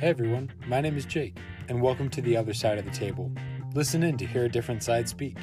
Hey everyone, my name is Jake, and welcome to the other side of the table. Listen in to hear a different side speak.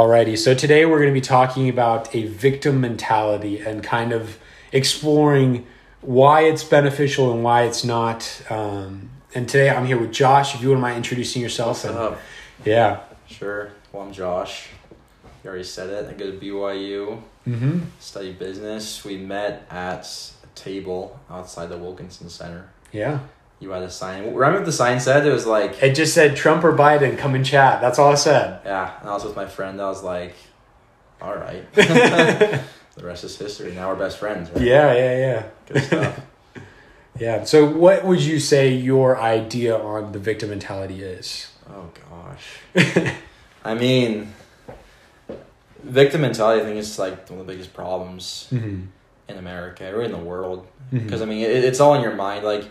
Alrighty, so today we're going to be talking about a victim mentality and kind of exploring why it's beneficial and why it's not. Um, and today I'm here with Josh. If you wouldn't mind introducing yourself. What's and, up? Yeah. Sure. Well, I'm Josh. You already said it. I go to BYU, Mm-hmm. study business. We met at a table outside the Wilkinson Center. Yeah. You had a sign. Remember what the sign said? It was like, It just said Trump or Biden, come and chat. That's all it said. yeah. And I was with my friend. I was like, all right. the rest is history. Now we're best friends. Right? Yeah, yeah, yeah. Good stuff. Yeah. So, what would you say your idea on the victim mentality is? Oh gosh. I mean, victim mentality. I think is like one of the biggest problems Mm-hmm. in America, or in the world. Because I mean it, it's all in your mind. Like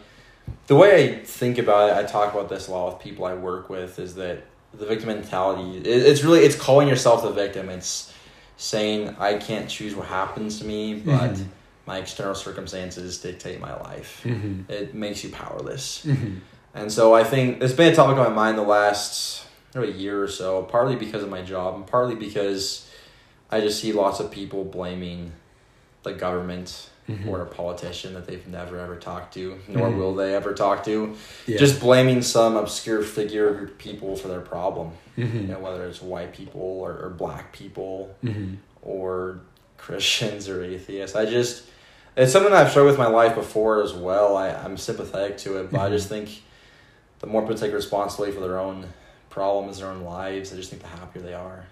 the way I think about it, I talk about this a lot with people I work with. Is that the victim mentality. it's really it's calling yourself the victim. It's saying I can't choose what happens to me, but Mhm. my external circumstances dictate my life. Mm-hmm. It makes you powerless, Mm-hmm. and so I think it's been a topic on my mind the last a year or so. Partly because of my job, and partly because I just see lots of people blaming the government Mhm. or a politician that they've never ever talked to, nor Mhm. will they ever talk to. Yeah. Just blaming some obscure figure people for their problem. Mm-hmm. You know, whether it's white people or, or black people Mm-hmm. or Christians or atheists. I just it's something that I've struggled with my life before as well. I, I'm sympathetic to it, but I Mhm. just think the more people take responsibility for their own problems, their own lives, I just think the happier they are.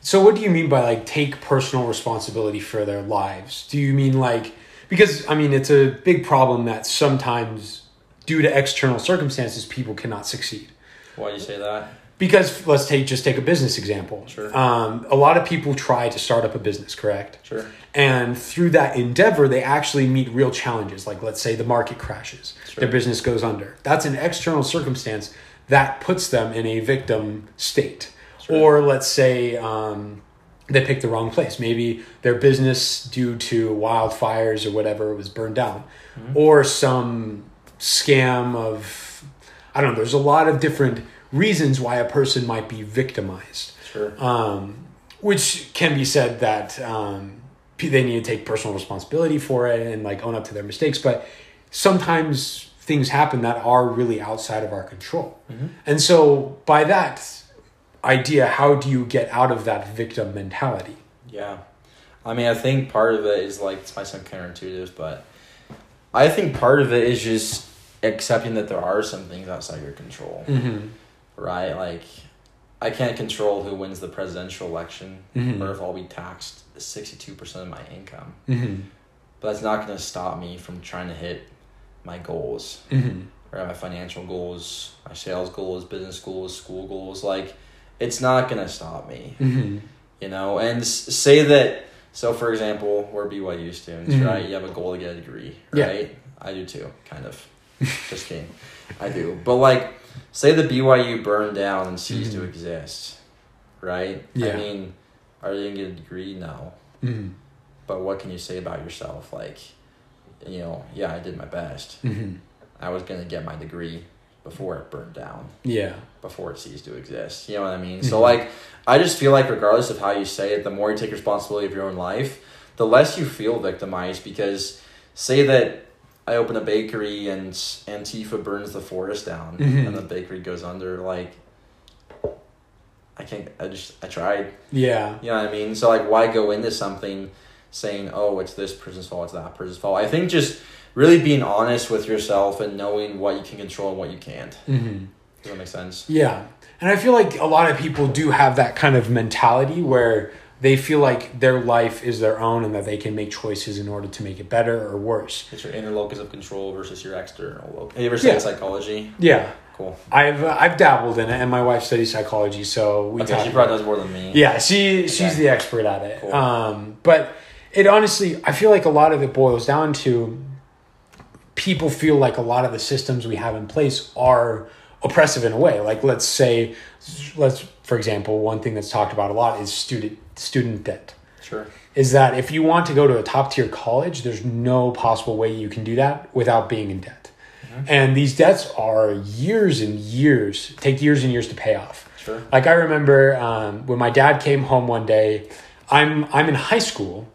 So, what do you mean by like take personal responsibility for their lives? Do you mean like because I mean it's a big problem that sometimes due to external circumstances people cannot succeed. Why do you say that? Because let's take just take a business example. Sure. Um, a lot of people try to start up a business, correct? Sure. And through that endeavor, they actually meet real challenges. Like, let's say the market crashes, Sure. their business goes under. That's an external circumstance that puts them in a victim state. Or let's say um, they picked the wrong place. Maybe their business, due to wildfires or whatever, was burned down. Mm-hmm. Or some scam of, I don't know, there's a lot of different reasons why a person might be victimized Sure. um, which can be said that um, they need to take personal responsibility for it and like own up to their mistakes but sometimes things happen that are really outside of our control and so by that idea how do you get out of that victim mentality Yeah. I mean, I think part of it is like, it's might sound counterintuitive, but I think part of it is just accepting that there are some things outside your control, mm-hmm. right? Like, I can't control who wins the presidential election Mhm. or if I'll be taxed 62% of my income. Mm-hmm. But that's not going to stop me from trying to hit my goals, Mm-hmm. right? My financial goals, my sales goals, business goals, school goals. Like, it's not to stop me. Mm-hmm. you know and s- say that so for example we're byu students Mhm. right you have a goal to get a degree Yeah. right i do too kind of just kidding i do but like say the byu burned down and ceased to Mhm. exist right Yeah. i mean are you gonna get a degree no Mm-hmm. but what can you say about yourself like you know yeah i did my best Mm-hmm. i was gonna get my degree before it burned down yeah before it ceased to exist. You know what I mean? So Mhm. like I just feel like regardless of how you say it, the more you take responsibility of your own life, the less you feel victimized because say that I open a bakery and Antifa burns the forest down Mhm. and the bakery goes under like I can't I just I tried. yeah You know what I mean? So like why go into something saying, "Oh, it's this person's fault, it's that person's fault." I think just really being honest with yourself and knowing what you can control and what you can't. mm-hmm. Does that make sense? Yeah. And I feel like a lot of people do have that kind of mentality where they feel like their life is their own and that they can make choices in order to make it better or worse. It's your inner locus of control versus your external locus. Have you ever studied Yeah. psychology? Yeah, Cool. I've uh, I've dabbled in it, and my wife studies psychology, so we Okay, she probably knows more than me. Yeah, she she's Okay. the expert at it. Cool. Um, but it honestly, I feel like a lot of it boils down to people feel like a lot of the systems we have in place are oppressive in a way. Like let's say, let's for example, one thing that's talked about a lot is student student debt. Sure. Is that if you want to go to a top tier college, there's no possible way you can do that without being in debt. And these debts are years and years, take years and years to pay off. Sure. Like I remember um, when my dad came home one day, I'm I'm in high school,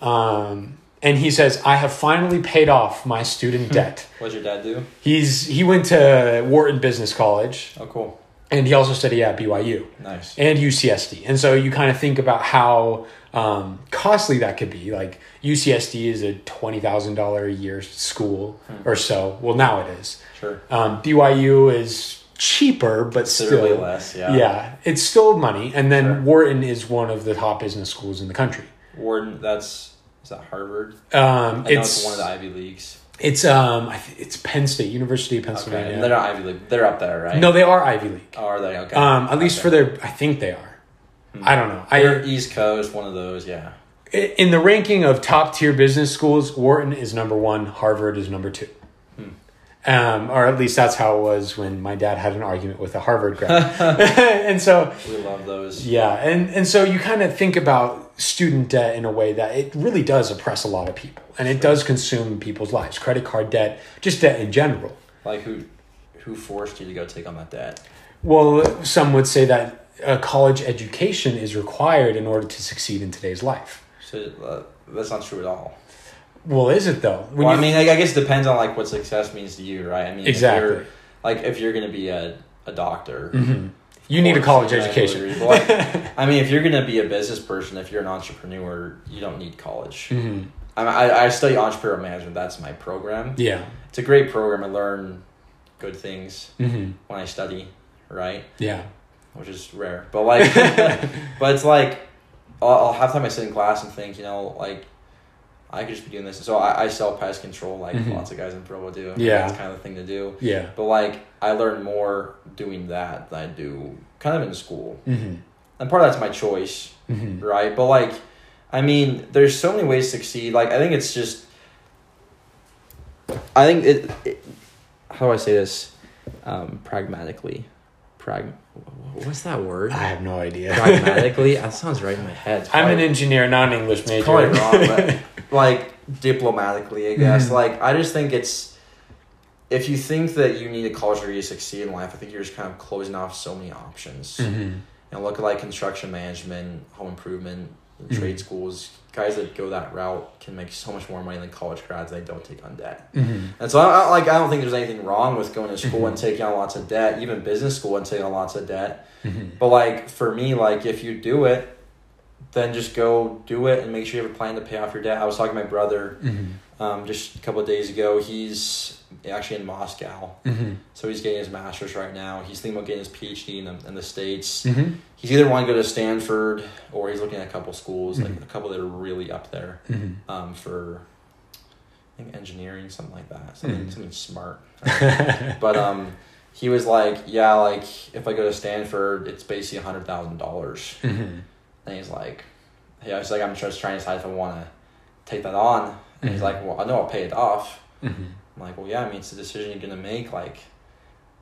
um, and he says I have finally paid off my student debt. What does your dad do? He's he went to Wharton Business College, Oh, cool. and he also studied at BYU Nice. and UCSD. And so you kind of think about how um, costly that could be. Like UCSD is a twenty thousand dollar a year school or so. Well, now it is. Sure. Um, BYU is cheaper, but still less. Yeah. yeah, it's still money. And then Sure. Wharton is one of the top business schools in the country. Wharton, That's that Harvard? Um, it's it's one of the Ivy leagues. it's um it's Penn State University of Pennsylvania. And they're not Ivy league. They're up there, right? no, they are Ivy League. Oh, are they? Okay. Um, at least Okay. for their, I think they are. I don't know. They're I East Coast, one of those. Yeah. in the ranking of top tier business schools, Wharton is number one. Harvard is number two. Um, or at least that's how it was when my dad had an argument with a Harvard grad. and so We love those. Yeah, and and so you kind of think about student debt in a way that it really does oppress a lot of people, and it does consume people's lives. Credit card debt, just debt in general. Like who, who forced you to go take on that debt? Well, some would say that a college education is required in order to succeed in today's life. So uh, that's not true at all. Well, is it though? When well, I mean, like, I guess it depends on like what success means to you, right? I mean, Exactly. If you're, like if you're gonna be a, a doctor, you need a college some kind of education. like, I mean, if you're gonna be a business person, if you're an entrepreneur, you don't need college. Mhm. I, mean, I I study entrepreneurial management. That's my program. Yeah. It's a great program. I learn good things hmm when I study, right? Yeah. which is rare. But like, but it's like, I'll, I'll half the time I sit in class and think, you know, like, I could just be doing this. So I, I sell pest control like Mhm. lots of guys in Provo do. Yeah. it's kind of the thing to do. Yeah. But like, I learn more doing that than I do kind of in school, hmm and part of that's my choice, hmm right? But like, I mean, there's so many ways to succeed. Like, I think it's just, I think it. it how do I say this? Um, pragmatically, prag. What's that word? I have no idea. pragmatically that sounds right in my head It's I'm an engineer, not an English major. probably wrong but like diplomatically i guess Mhm. like i just think it's if you think that you need a college degree to succeed in life i think you're just kind of closing off so many options Mhm. and look at like construction management home improvement Mhm. trade schools guys that go that route can make so much more money than college grads they don't take on debt Mhm. and so I, I like i don't think there's anything wrong with going to school Mhm. and taking on lots of debt even business school and taking on lots of debt Mhm. but like for me, like if you do it, then just go do it and make sure you have a plan to pay off your debt. I was talking to my brother Mhm. Um, just a couple of days ago. He's actually in Moscow, Mhm. so he's getting his master's right now. He's thinking about getting his PhD in the, in the states. Mhm. He's either wanting to go to Stanford or he's looking at a couple schools, like Mhm. a couple that are really up there Mhm. um, for. I think engineering, something like that, something Mhm. something smart. But um, he was like, "Yeah, like if I go to Stanford, it's basically a hundred thousand dollars." Mhm. And he's like, "Yeah." He's like, "I'm just trying to decide if I want to take that on." And he's like, "Well, I know I'll pay it off." Mhm. I'm like, "Well, yeah. I mean, it's a decision you're gonna make. Like,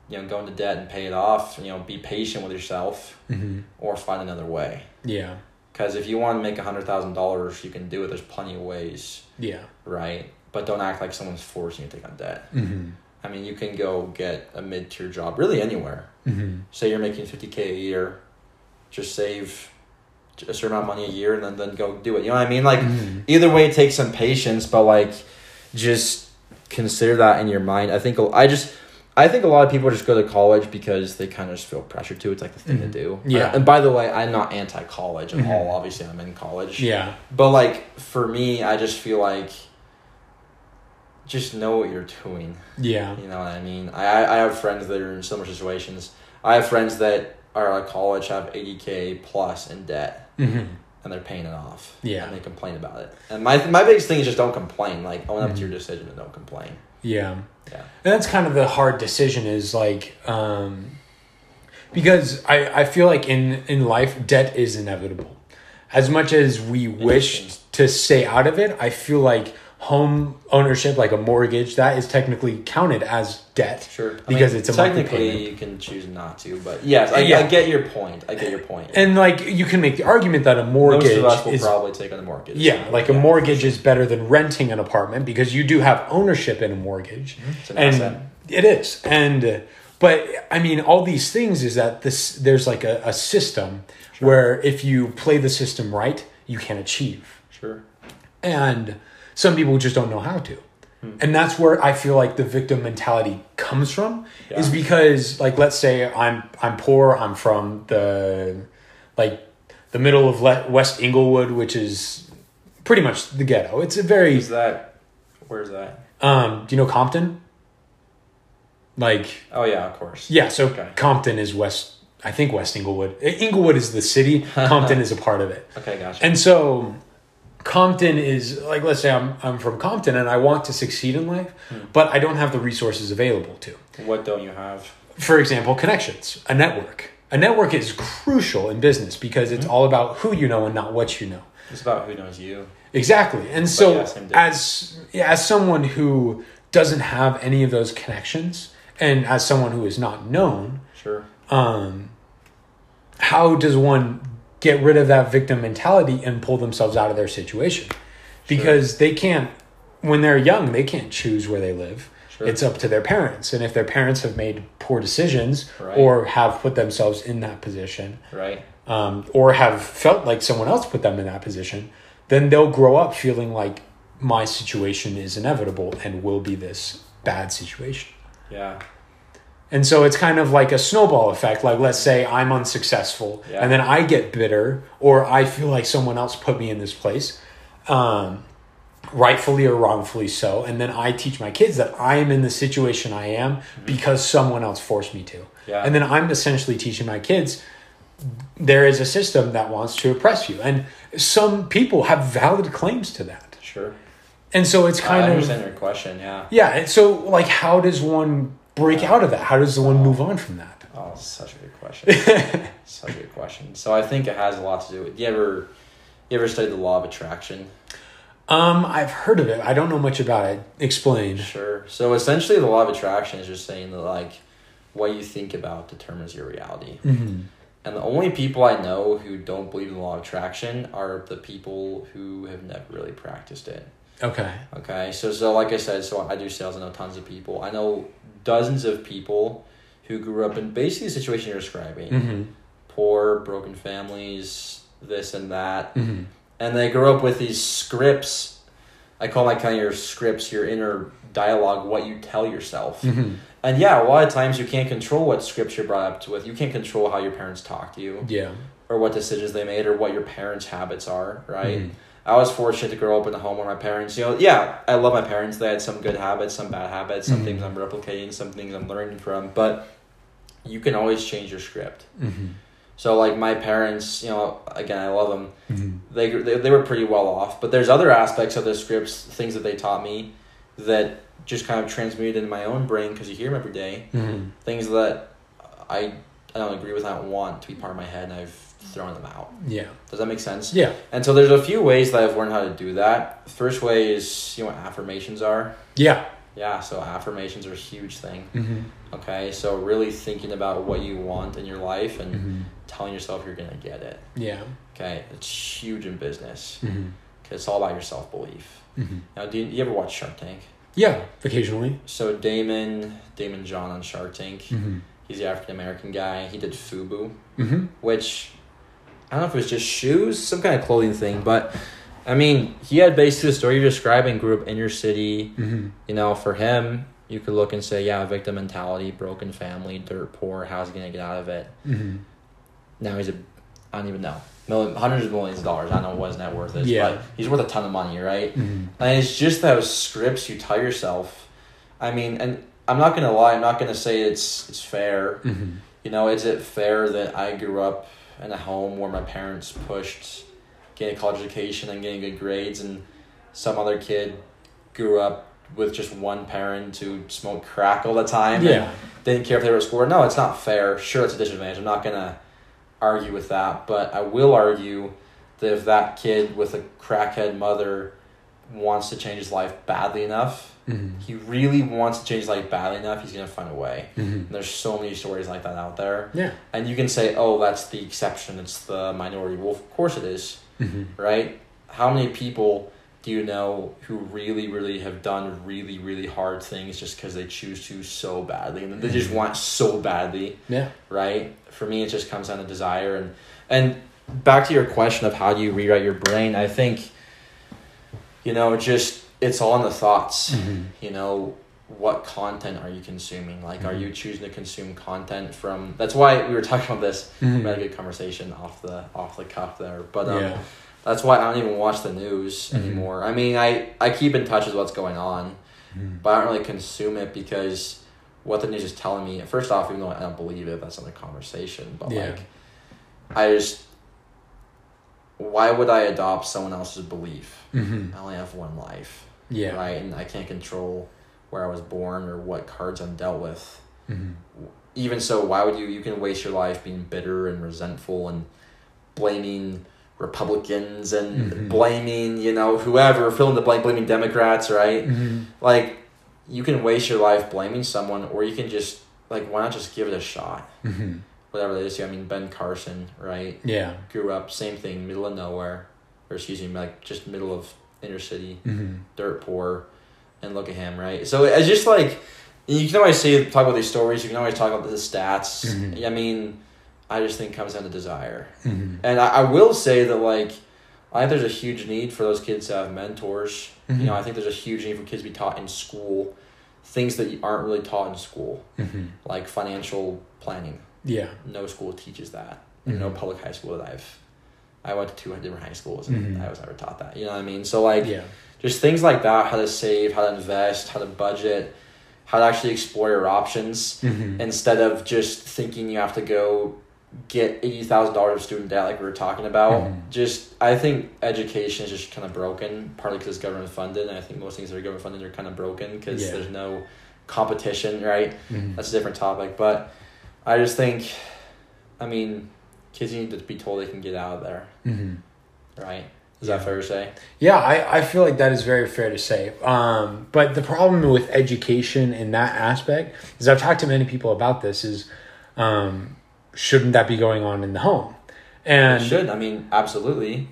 you know, go into debt and pay it off. You know, be patient with yourself, Mhm. or find another way. Yeah. Because if you want to make a hundred thousand dollars, you can do it. There's plenty of ways, Yeah. right? But don't act like someone's forcing you to take on debt. Mhm. I mean, you can go get a mid tier job, really anywhere. Mhm. say you're making 50k a year just save a certain amount of money a year and then, then go do it you know what i mean like Mhm. either way it takes some patience but like just consider that in your mind i think i just i think a lot of people just go to college because they kind of just feel pressure to it's like the thing Mhm. to do Yeah. and by the way i'm not anti-college at Mhm. all obviously i'm in college Yeah. but like for me i just feel like just know what you're doing Yeah. you know what I mean? I I have friends that are in similar situations. I have friends that are at college have 80k plus in debt, Mhm. and they're paying it off. Yeah. And they complain about it. And my my biggest thing is just don't complain. Like own up Mhm. to your decision and don't complain. Yeah. Yeah. And that's kind of the hard decision is like um because I, I feel like in, in life debt is inevitable. As much as we wish to stay out of it, I feel like home ownership, like a mortgage, that is technically counted as debt. Sure. I Because mean, it's a monthly technically payment. you can choose not to, but yes, I, Yeah. I get your point. I get your point. And like you can make the argument that a mortgage most of us will is probably take on a mortgage. yeah, like a mortgage is better than renting an apartment because you do have ownership in a mortgage. Mm-hmm. It's an and asset. it is and but i mean all these things is that this there's like a, a system where if you play the system right you can achieve Sure. and some people just don't know how to and that's where i feel like the victim mentality comes from is because like let's say i'm i'm poor i'm from the like the middle of Le- west inglewood which is pretty much the ghetto it's a very Is that where's that? um do you know compton like Oh yeah, of course. Yeah, so Okay. Compton is West. I think West Inglewood. Inglewood is the city. Compton is a part of it, Okay, gotcha. and so Compton is like let's say I'm I'm from Compton and I want to succeed in life, Hmm. but I don't have the resources available to. what don't you have? For example, connections, a network. A network is crucial in business because Hmm. it's all about who you know and not what you know. It's about who knows you. Exactly. And so yeah, as as someone who doesn't have any of those connections and as someone who is not known, Sure. um, how does one get rid of that victim mentality and pull themselves out of their situation? Because they can't, when they're young, they can't choose where they live. Sure. It's up to their parents. And if their parents have made poor decisions Right. or have put themselves in that position, Right. um, or have felt like someone else put them in that position, then they'll grow up feeling like my situation is inevitable and will be this bad situation. Yeah. And so it's kind of like a snowball effect. Like, let's say I'm unsuccessful Yeah. and then I get bitter or I feel like someone else put me in this place, um, rightfully or wrongfully so. And then I teach my kids that I am in the situation I am because someone else forced me to. Yeah. And then I'm essentially teaching my kids there is a system that wants to oppress you. And some people have valid claims to that. Sure. And so it's I kind of. understand your question. Yeah. Yeah. And so, like, how does one break out of that? How does the one move on from that? Oh, such a good question. such a good question. So I think it has a lot to do with. Do you ever, you ever studied the law of attraction? Um, I've heard of it. I don't know much about it. Explain. Sure. So essentially, the law of attraction is just saying that like, what you think about determines your reality. Mm-hmm. And the only people I know who don't believe in the law of attraction are the people who have never really practiced it. Okay. Okay, so so like I said, so I do sales. I know tons of people. I know dozens of people who grew up in basically the situation you're describing: Mm-hmm. poor, broken families, this and that, Mm-hmm. and they grew up with these scripts. I call my kind of your scripts, your inner dialogue, what you tell yourself. Mm-hmm. And yeah, a lot of times you can't control what scripts you're brought up with. You can't control how your parents talk to you, Yeah. or what decisions they made, or what your parents' habits are. Right. I was fortunate to grow up in a home where my parents, you know, yeah, I love my parents. They had some good habits, some bad habits, some Mhm. things I'm replicating, some things I'm learning from. But you can always change your script. Mm-hmm. So, like my parents, you know, again, I love them. Mm-hmm. They, they they were pretty well off, but there's other aspects of the scripts, things that they taught me, that just kind of transmuted into my own brain because you hear them every day. Mm-hmm. Things that I I don't agree with, I don't want to be part of my head, and I've thrown them out. Yeah. Does that make sense? Yeah. And so there's a few ways that I've learned how to do that. First way is you know what affirmations are. Yeah. Yeah, so affirmations are a huge thing. Mm-hmm. Okay, so really thinking about what you want in your life and Mm-hmm. telling yourself you're gonna get it. Yeah. Okay, it's huge in business Mm-hmm. it's all about your self belief. Mm-hmm. Now, do you, you ever watch Shark Tank? Yeah. Occasionally. So Daymond, Daymond John on Shark Tank, Mm-hmm. he's the African American guy. He did FUBU, Mm-hmm. which I don't know if it was just shoes, some kind of clothing thing, but I mean, he had basically the story you're describing. Grew up inner city. Mm-hmm. You know, for him, you could look and say, yeah, victim mentality, broken family, dirt poor. How's he gonna get out of it? Mm-hmm. Now he's a, I don't even know, million, hundreds of millions of dollars. I don't know what his net worth is, Yeah. but he's worth a ton of money, right? Mm-hmm. And it's just those scripts you tell yourself. I mean, and I'm not gonna lie. I'm not gonna say it's it's fair. Mm-hmm. You know, is it fair that I grew up in a home where my parents pushed getting a college education and getting good grades, and some other kid grew up with just one parent who smoked crack all the time. and Yeah. didn't care if they were school. No, it's not fair. Sure, it's a disadvantage. I'm not gonna argue with that, but I will argue that if that kid with a crackhead mother wants to change his life badly enough, Mhm. he really wants to change his life badly enough, he's gonna find a way. Mhm. There's so many stories like that out there, Yeah. and you can say, "Oh, that's the exception. It's the minority." Well, of course it is, Mhm. right? How many people do you know who really, really have done really, really hard things just because they choose to so badly, and they just Mhm. want so badly? Yeah. right? For me, it just comes down to desire and and back to your question of how do you rewrite your brain. I think, you know, just it's all in the thoughts. Mhm. You know, what content are you consuming? Like, are Mhm. you choosing to consume content from? That's why we were talking about this. Mhm. We had a good conversation off the off the cuff there, but um, yeah. that's why I don't even watch the news Mhm. anymore. I mean, I I keep in touch with what's going on but I don't really consume it because what the news is telling me. First off, even though I don't believe it, that's another conversation. But Yeah. like, I just, why would I adopt someone else's belief? Mhm. I only have one life, Yeah. right? And I can't control where I was born or what cards I'm dealt with. Mhm. Even so, why would you? You can waste your life being bitter and resentful and blaming Republicans and Mhm. blaming you know whoever, fill in the blank, blaming Democrats, right? Mhm. like you can waste your life blaming someone or you can just like why not just give it a shot Mhm. whatever it is i mean ben carson right Yeah. grew up same thing middle of nowhere or excuse me like just middle of inner city Mhm. dirt poor and look at him right so it's just like you can always say talk about these stories you can always talk about the stats Mhm. i mean i just think it comes down to desire Mhm. and I, I will say that like I think there's a huge need for those kids to have mentors. You know, I think there's a huge need for kids to be taught in school things that aren't really taught in school, Mhm. like financial planning. Yeah. No school teaches that. And no public high school that I've I went to two different high schools and Mhm. I was never taught that. You know what I mean? So like Yeah. just things like that, how to save, how to invest, how to budget, how to actually explore your options Mhm. instead of just thinking you have to go get eighty thousand dollars of student debt like we were talking about. Mhm. Just I think education is just kind of broken, partly because it's government funded, and I think most things that are government funded are kind of broken because Yeah. there's no competition, right? Mhm. That's a different topic, but I just think, I mean, kids need to be told they can get out of there, Mhm. right? Is Yeah. that fair to say? Yeah, I, I feel like that is very fair to say. Um, but the problem with education in that aspect is I've talked to many people about this is um, shouldn't that be going on in the home? And it should. I mean, absolutely.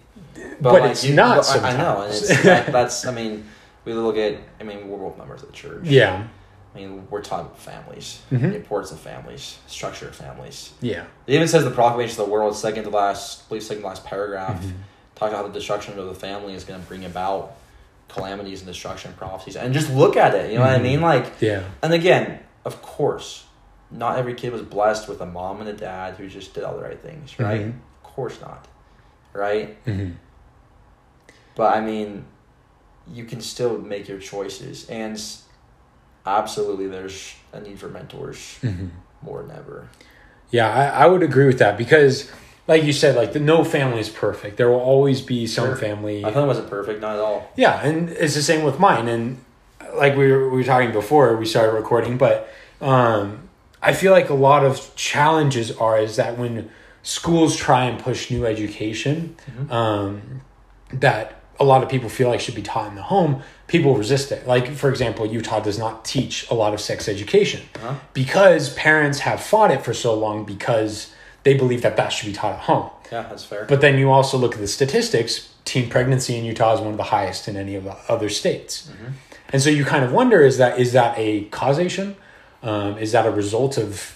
But it's not but I- I know, and it's that, that's. I mean, we look at. I mean, we're both members of the church. yeah, I mean, we're taught about families, Mhm. the importance of families, structure of families. yeah, It even says the proclamation of the world, second to last, I believe second to last paragraph, Mhm. talking about how the destruction of the family is going to bring about calamities and destruction prophecies. And just look at it. You know what I Mhm. mean? Like, yeah, and again, of course, not every kid was blessed with a mom and a dad who just did all the right things, right? Mhm. Of course not, right? hmm But I mean, you can still make your choices, and absolutely, there's a need for mentors hmm more than ever. yeah. I, I would agree with that because, like you said, like the no family is perfect. There will always be some Sure. family. My family wasn't perfect, not at all. Yeah, and it's the same with mine. And like we were, we were talking before we started recording, but um, I feel like a lot of challenges are is that when schools try and push new education Mhm. um, that a lot of people feel like should be taught in the home, people resist it. Like for example, Utah does not teach a lot of sex education Huh? because parents have fought it for so long because they believe that that should be taught at home. Yeah, that's fair. But then you also look at the statistics. Teen pregnancy in Utah is one of the highest in any of the other states, Mhm. and so you kind of wonder: is that is that a causation? Um, is that a result of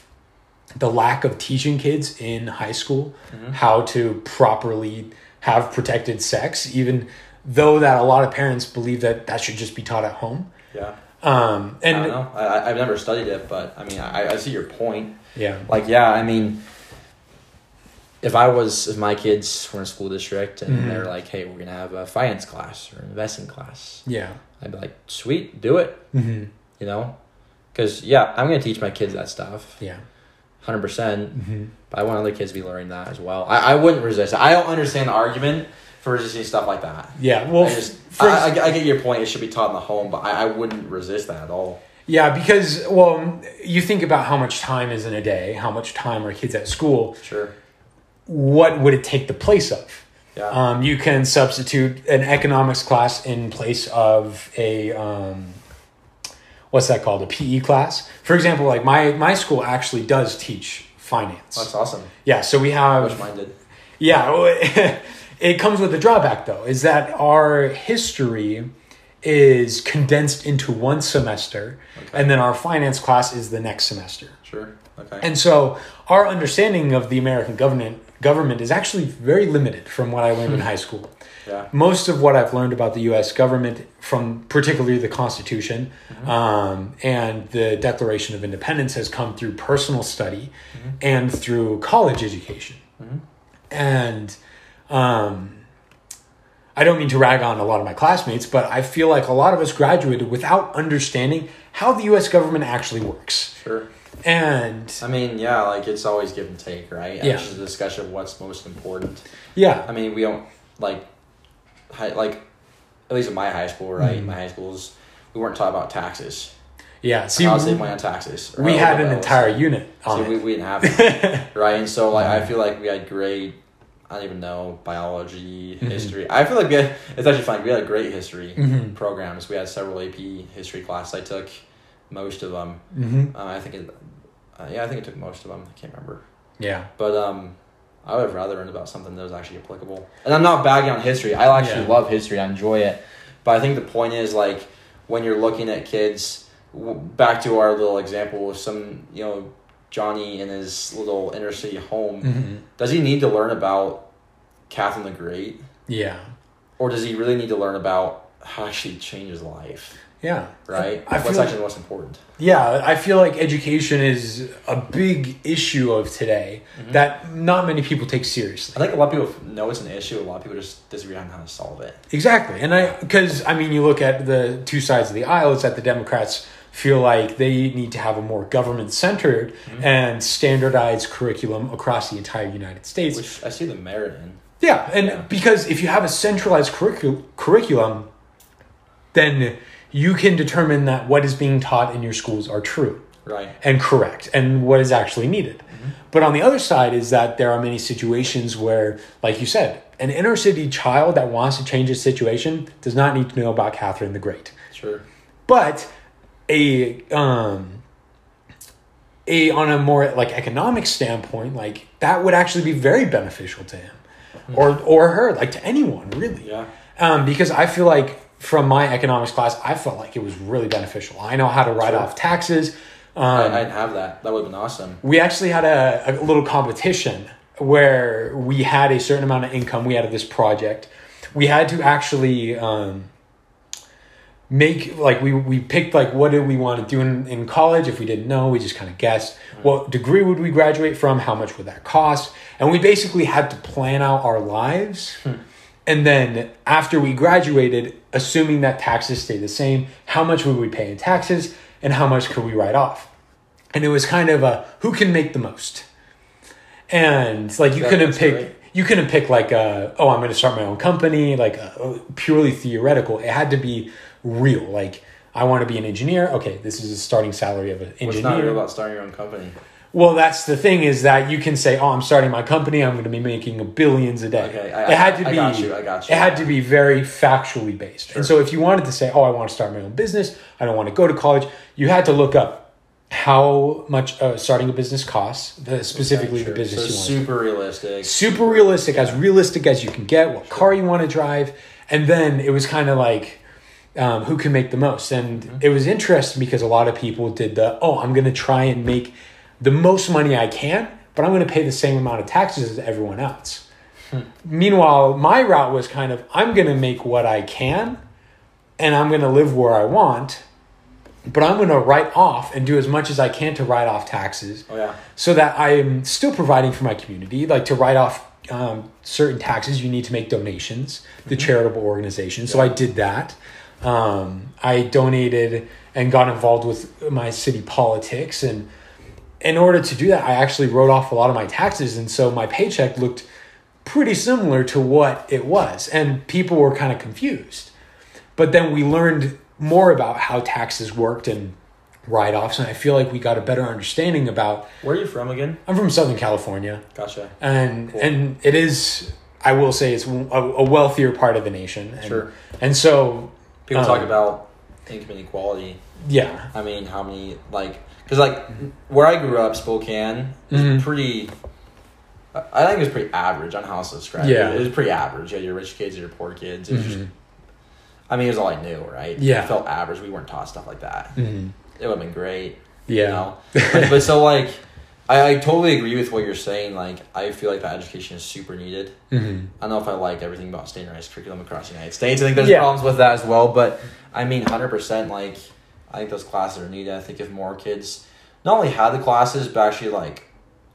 the lack of teaching kids in high school Mhm. how to properly have protected sex, even though that a lot of parents believe that that should just be taught at home? Yeah, Um, I don't and know. I, I've never studied it, but I mean, I, I see your point. yeah, Like, yeah, I mean, if I was, if my kids were in a school district and Mhm. they're like, hey, we're gonna have a finance class or an investing class, yeah, I'd be like, sweet, do it. hmm You know, because yeah, I'm gonna teach my kids that stuff. yeah, hundred percent. Mm-hmm. But I want other kids to be learning that as well. I, I wouldn't resist. it. I don't understand the argument for resisting stuff like that. Yeah, well, I just, for- I, I, I get your point. It should be taught in the home, but I, I wouldn't resist that at all. yeah, because well, you think about how much time is in a day, how much time are kids at school. Sure. What would it take the place of? Yeah. Um, you can substitute an economics class in place of a um, what's that called? A PE class, for example. Like my my school actually does teach finance. That's awesome. yeah, so we have Which mine did. Yeah, it comes with a drawback though, is that our history is condensed into one semester, and then our finance class is the next semester. Sure. Okay. And so our understanding of the American government government is actually very limited from what I learned in hmm. high school. yeah. Most of what I've learned about the U.S. government, from particularly the Constitution mm-hmm. um, and the Declaration of Independence, has come through personal study mm-hmm. and through college education. Mm-hmm. And um, I don't mean to rag on a lot of my classmates, but I feel like a lot of us graduated without understanding how the U.S. government actually works. Sure. And I mean, yeah, like it's always give and take, right? Yeah. It's just a discussion of what's most important. yeah, I mean, we don't like, high, like, at least in my high school, right? Mm-hmm. My high schools, we weren't taught about taxes. yeah. See, how to save money on taxes. we had an buy entire unit on it. we, we didn't have that, right? And so, like, I feel like we had great. I don't even know biology, Mm-hmm. history. I feel like we had. It's actually fun. We had a great history Mhm. programs. We had several AP history classes. I took most of them. hmm Uh, I think it. Uh, yeah, I think I took most of them. I can't remember. Yeah. But um, I would have rather learned about something that was actually applicable. And I'm not bagging on history. I actually Yeah. love history. I enjoy it. But I think the point is like when you're looking at kids. w- Back to our little example of some, you know, Johnny in his little inner city home. hmm Does he need to learn about Catherine the Great, Yeah. or does he really need to learn about how she changed his life? Yeah. Right. I What's actually the most important? Yeah, I feel like education is a big issue of today Mm-hmm. that not many people take seriously. I think a lot of people know it's an issue. A lot of people just disagree on how to solve it. Exactly. And I, because, I mean, you look at the two sides of the aisle, it's that the Democrats feel like they need to have a more government centered Mm-hmm. and standardized curriculum across the entire United States. Which I see the merit in. Yeah, and Yeah. because if you have a centralized curricu- curriculum, then you can determine that what is being taught in your schools are true Right. and correct and what is actually needed. But on the other side is that there are many situations where, like you said, an inner city child that wants to change his situation does not need to know about Catherine the Great. Sure. But a um a on a more like economic standpoint, like that would actually be very beneficial to him. Or or her, like to anyone, really. Yeah. Um, because I feel like from my economics class, I felt like it was really beneficial. I know how to write Sure. off taxes. Um, I, I didn't have that. That would have been awesome. we actually had a, a little competition where we had a certain amount of income we had of this project we had to actually um, make like we, we picked like what did we want to do in, in college? If we didn't know we just kind of guessed. What degree would we graduate from? How much would that cost? And we basically had to plan out our lives. Hmm. And then after we graduated assuming that taxes stay the same how much would we pay in taxes and how much could we write off? And it was kind of a who can make the most? And like you That- couldn't pick. You couldn't pick like uh oh i'm going to start my own company like uh, purely theoretical. It had to be real. Like i want to be an engineer. Okay this is a starting salary of an engineer What's not real about starting your own company? well that's the thing is that you can say oh i'm starting my company i'm going to be making billions a day. Okay, I- it had to I be got you, I got you. it had to be very factually based. And so if you wanted to say oh i want to start my own business i don't want to go to college you had to look up how much uh, starting a business costs the, specifically Sure. the business So you want super realistic. super realistic, as realistic as you can get, what car you want to drive. And then it was kind of like, um, who can make the most? And Mm-hmm. it was interesting because a lot of people did the, oh, I'm going to try and make the most money I can, but I'm going to pay the same amount of taxes as everyone else. Hmm. Meanwhile, my route was kind of, I'm going to make what I can and I'm going to live where I want. But I'm going to write off and do as much as I can to write off taxes Oh yeah. so that I'm still providing for my community. Like to write off um, certain taxes, you need to make donations to charitable organizations. So I did that. Um, I donated and got involved with my city politics, and in order to do that, I actually wrote off a lot of my taxes, and so my paycheck looked pretty similar to what it was, and people were kind of confused. But then we learned more about how taxes worked and write offs, and I feel like we got a better understanding about. Where are you from again? I'm from Southern California, Gotcha. and Cool. and it is. I will say it's a, a wealthier part of the nation. And, Sure. And so, People Um, talk about income inequality. yeah. I mean, how many like because like where I grew up, Spokane, was Mhm. pretty. I- think it was pretty average on how to describe Yeah. it. It was pretty average. You had your rich kids, your poor kids. It was just, Mhm. I mean, it was all I knew, right? Yeah. It felt average. We weren't taught stuff like that. Mhm. It would have been great. Yeah. You know? but, but so like, I, I totally agree with what you're saying. Like, I feel like that education is super needed. Mhm. I don't know if I like everything about standardized curriculum across the United States. I think there's Yeah. problems with that as well. But I mean, hundred percent. Like, I think those classes are needed. I think if more kids not only had the classes, but actually like,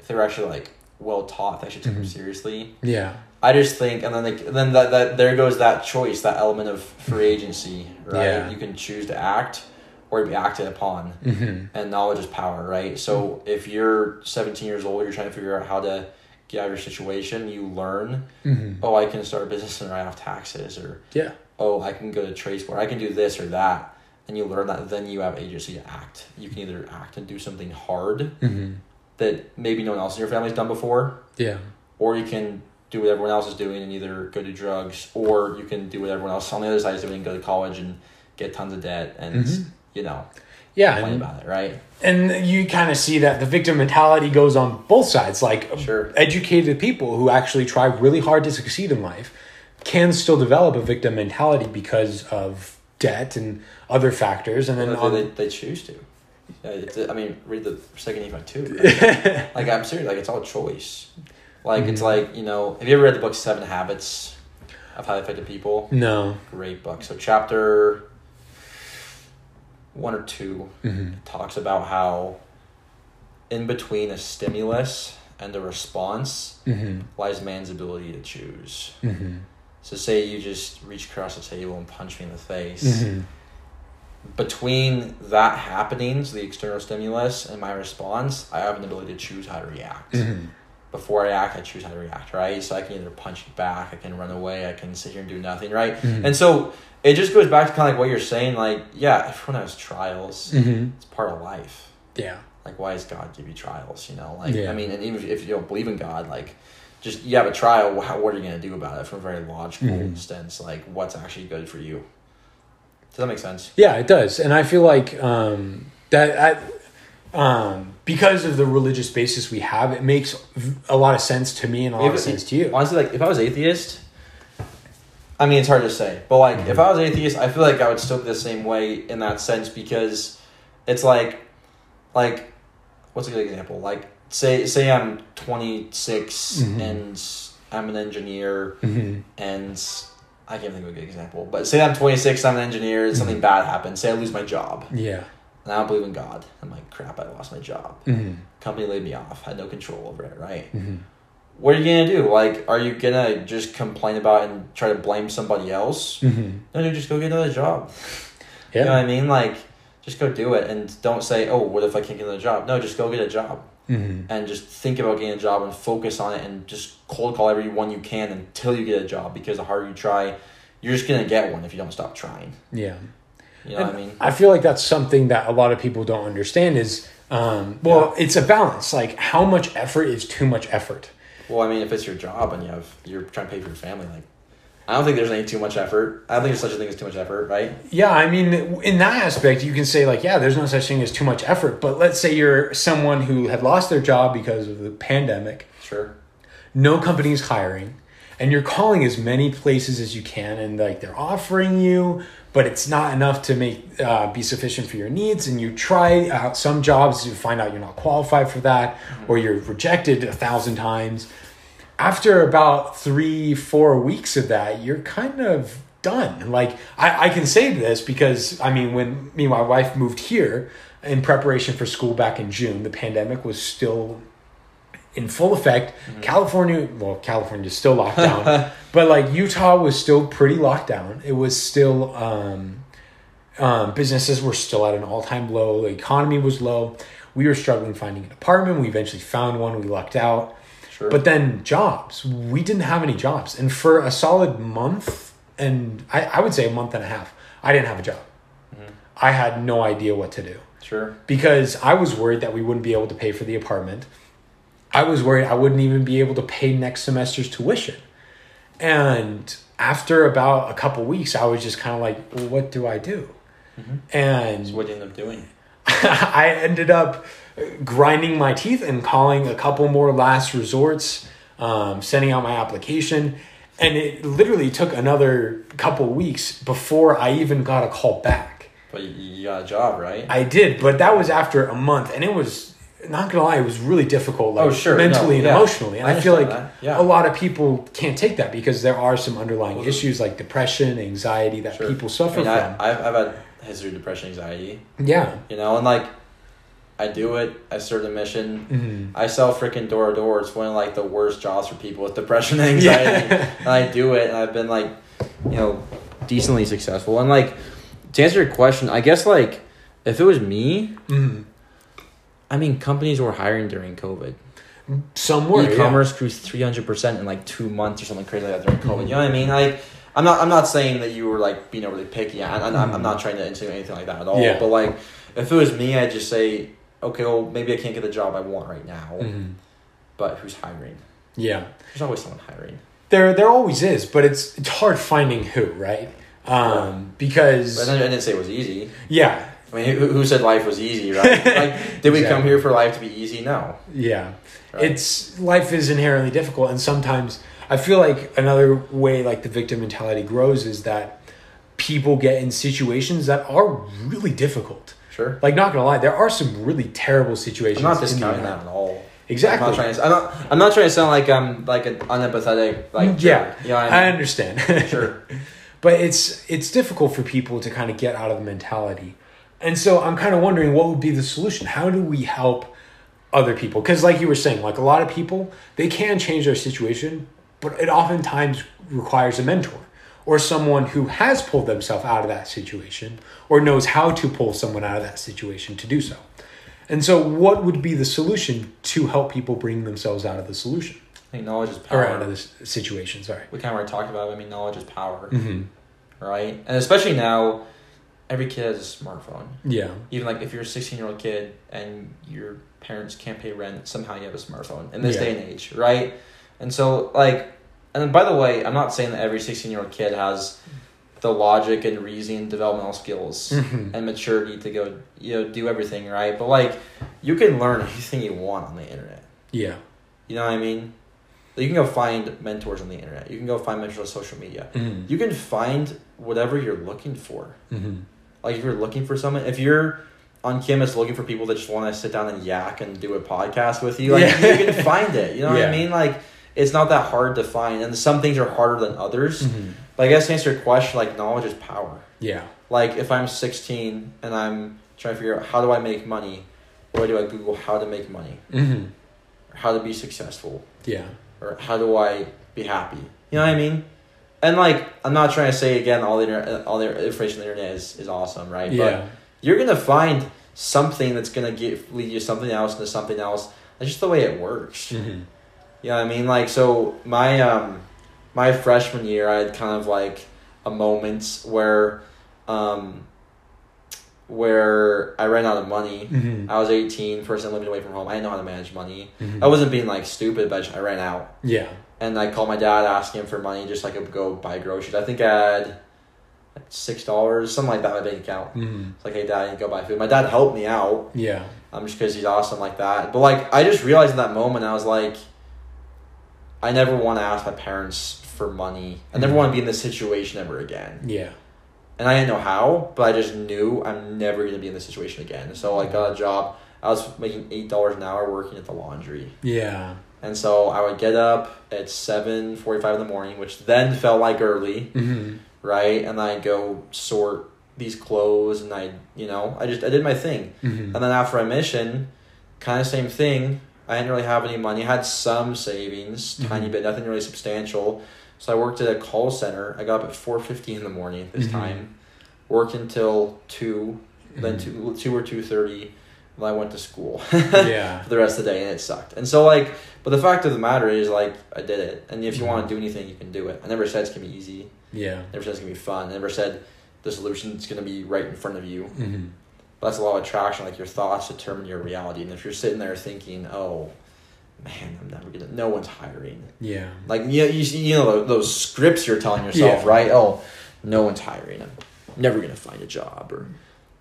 if they were actually like well taught, they actually took them Mhm. seriously. Yeah. I just think, and then like, then that, that there goes that choice, that element of free agency, right? Yeah. You can choose to act or be acted upon hmm and knowledge is power, right? So if you're 17 years old, you're trying to figure out how to get out of your situation, you learn, hmm oh, I can start a business and write off taxes, or Yeah. oh, I can go to trade school, or I can do this or that, and you learn that, then you have agency to act. You can either act and do something hard hmm that maybe no one else in your family's done before, Yeah. or you can do what everyone else is doing and either go to drugs, or you can do what everyone else on the other side is doing and go to college and get tons of debt and, Mhm. you know, Yeah. complain And, about it, right? and you kind of see that the victim mentality goes on both sides. Like Sure. educated people who actually try really hard to succeed in life can still develop a victim mentality because of debt and other factors. And then Well, on, they, they choose to. Yeah, it's, I mean, read the second Nephi two. right? like I'm serious. Like it's all choice. Like it's Mhm. like you know. Have you ever read the book Seven Habits of Highly Effective People? no. Great book. So chapter one or two hmm talks about how in between a stimulus and a response hmm lies man's ability to choose. hmm So say you just reach across the table and punch me in the face. hmm between that happening, so the external stimulus, and my response, I have an ability to choose how to react. hmm Before I act, I choose how to react, right? So I can either punch back, I can run away, I can sit here and do nothing, right? Mhm. And so it just goes back to kind of like what you're saying, like, yeah, everyone has trials. hmm It's part of life. Yeah. Like, why does God give you trials? You know, like, Yeah. I mean, and even if, if you don't believe in God, like, just you have a trial. How, what are you gonna do about it? From a very logical Mhm. sense, like, what's actually good for you? Does that make sense? Yeah, it does, and I feel like um, that I, um, because of the religious basis we have, it makes a lot of sense to me and a lot If of sense to you. Honestly, like if I was atheist, I mean it's hard to say, but like if I was atheist, I feel like I would still be the same way in that sense because it's like, like, what's a good example? Like say say I'm 26 Mhm. and I'm an engineer hmm and I can't think of a good example, but say I'm 26, I'm an engineer, and something bad happens. Say I lose my job, Yeah. And I don't believe in God. I'm like, crap, I lost my job. hmm Company laid me off. Had no control over it. Right hmm what are you gonna do? Like, are you gonna just complain about it and try to blame somebody else? hmm No, dude, just go get another job. Yeah. You know what I mean? Like, just go do it and don't say, "Oh, what if I can't get another job?" No, just go get a job hmm and just think about getting a job and focus on it and just cold call everyone you can until you get a job because the harder you try, you're just gonna get one if you don't stop trying. Yeah. You know what I mean? I feel like that's something that a lot of people don't understand is, um, well, it's a balance. Like, how much effort is too much effort? Well, I mean, if it's your job and you have you're trying to pay for your family, like, I don't think there's any too much effort. I don't think there's such a thing as too much effort, right? Yeah, I mean, in that aspect, you can say, like, yeah, there's no such thing as too much effort. But let's say you're someone who had lost their job because of the pandemic, Sure. no company's hiring, and you're calling as many places as you can, and like they're offering you, but it's not enough to make uh, be sufficient for your needs. And you try out some jobs, you find out you're not qualified for that, or you're rejected a thousand times. After about three, four weeks of that, you're kind of done. Like I, I can say this because I mean, when me and my wife moved here in preparation for school back in June, the pandemic was still in full effect. California, well, California is still locked down, but like Utah was still pretty locked down. It was still um, um, businesses were still at an all time low. The economy was low. we were struggling finding an apartment. We eventually found one. We lucked out. Sure. But then jobs, we didn't have any jobs. And for a solid month, and I, I would say a month and a half, I didn't have a job. I had no idea what to do sure. because I was worried that we wouldn't be able to pay for the apartment. I was worried I wouldn't even be able to pay next semester's tuition. And after about a couple weeks, I was just kind of like, well, what do I do? And What do you end up doing? I ended up grinding my teeth and calling a couple more last resorts, um, sending out my application. And it literally took another couple weeks before I even got a call back. But you got a job, right? I did, but that was after a month, and it was not gonna lie, it was really difficult. Like, Oh, sure. mentally No, and yeah. emotionally, and I I, feel like. Yeah. a lot of people can't take that because there are some underlying Well, issues like depression, anxiety that Sure. people I suffer mean, I, from. I've, I've had history of depression, anxiety. yeah. You know, and like, I do it. I serve the mission. hmm I sell freaking door to door. It's one of like the worst jobs for people with depression and anxiety. Yeah. and I do it, and I've been like, you know, decently successful. And like, to answer your question, I guess like, if it was me, hmm I mean, companies were hiring during COVID. Some were E-commerce grew three hundred percent in like two months or something crazy like that during COVID. You know what I mean? Like, I'm not I'm not saying that you were like being overly picky. I, I'm not trying to insinuate anything like that at all. Yeah. But like, if it was me, I'd just say, okay, well, maybe I can't get the job I want right now, Yeah. hmm but who's hiring? Yeah. There's always someone hiring. There, there always is, but it's it's hard finding who, right? Um, But because I didn't say it was easy. yeah, I mean, who, who said life was easy, right? like, did we come here for life to be easy? No. yeah, Right? it's life is inherently difficult, and sometimes I feel like another way like the victim mentality grows is that people get in situations that are really difficult. sure. Like, not gonna lie, there are some really terrible situations. I'm not discounting that at all. Exactly. I'm not trying to. I'm not. I'm not trying to sound like I'm like an unempathetic. Like yeah, you know I I understand. Sure. but it's it's difficult for people to kind of get out of the mentality and so i'm kind of wondering what would be the solution how do we help other people because like you were saying like a lot of people they can change their situation but it oftentimes requires a mentor or someone who has pulled themselves out of that situation or knows how to pull someone out of that situation to do so and so what would be the solution to help people bring themselves out of the solution I think knowledge is or power. out of this situation sorry we kind of already talked about. it. I mean, knowledge is power, mm-hmm. right? And especially now, every kid has a smartphone. yeah Even like if you're a 16 year old kid and your parents can't pay rent, somehow you have a smartphone in this Yeah. day and age, right? And so like, and by the way, I'm not saying that every 16 year old kid has the logic and reasoning, developmental skills. Mhm. and maturity to go you know do everything right but like you can learn anything you want on the internet yeah you know what i mean you can go find mentors on the internet you can go find mentors on social media mm-hmm. you can find whatever you're looking for Mm-hmm. Like if you're looking for someone if you're on Campus looking for people that just want to sit down and yak and do a podcast with you like Yeah. you can find it you know what i mean like it's not that hard to find and some things are harder than others Mm-hmm. but i guess to answer your question like knowledge is power Yeah. like if I'm 16 and I'm trying to figure out how do I make money, where do I Google how to make money, Mm-hmm. how to be successful, Yeah. or how do I be happy? You know what I mean? And like I'm not trying to say again all the inter- all the information on the internet is, is awesome, right? Yeah. But you're gonna find something that's gonna get lead you to something else into something else. That's just the way it works. Mm-hmm. You know what I mean? Like so my um my freshman year I had kind of like a moment where um where I ran out of money. Mm-hmm. I was 18, first time living away from home. I didn't know how to manage money. Mhm. I wasn't being like stupid, but I ran out. Yeah. And I called my dad asking him for money just so I could go buy groceries. I think I had like six dollars, something like that in my bank account. Mm-hmm. It's like, hey dad, I need to go buy food. My dad helped me out Yeah. um, just because he's awesome like that. But like, I just realized in that moment, I was like, I never want to ask my parents for money. I never Mhm. want to be in this situation ever again. Yeah. And I didn't know how, but I just knew I'm never gonna be in this situation again. So I got a job. I was making eight dollars an hour working at the laundry. Yeah. And so I would get up at seven forty five in the morning, which then felt like early, Mm-hmm. right? And I'd go sort these clothes and I you know, I just I did my thing. Mm-hmm. And then after my mission, kind of same thing. I didn't really have any money. I had some savings, tiny Mhm. bit, nothing really substantial. So I worked at a call center. I got up at four fifty in the morning this Mhm. time. Worked until two, then Mm-hmm. two, two or two thirty. I went to school. Yeah. For the rest of the day, and it sucked. And so like, but the fact of the matter is like I did it, and if you Mhm. want to do anything, you can do it. I never said it's gonna be easy. Yeah. Never said it's gonna be fun. I never said the solution's gonna be right in front of you. hmm But that's a law of attraction. Like your thoughts determine your reality, and if you're sitting there thinking, "Oh, man, I'm never gonna," no one's hiring. Yeah. Like you, you, you know those, those scripts you're telling yourself, Yeah. right? Oh, no one's hiring. I'm never gonna find a job, or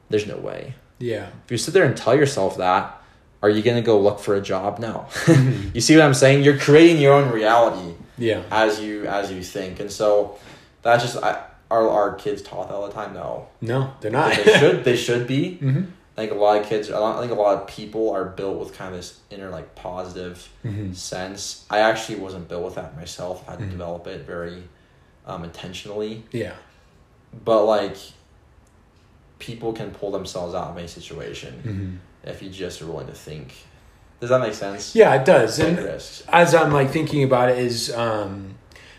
there's no way. Yeah. If you sit there and tell yourself that, are you gonna go look for a job? No. Mhm. you see what I'm saying? You're creating your own reality Yeah. as you as you think, and so that's just I, are our kids taught that all the time? No, No, they're not. they should they should be. hmm I think a lot of kids, I think a lot of people are built with kind of this inner like positive hmm sense. I actually wasn't built with that myself. I had to Mhm. develop it very um, intentionally. Yeah. But like, people can pull themselves out of any situation hmm if you just are willing to think. Does that make sense? Yeah, it does. Take And risks. as I'm like thinking about it is um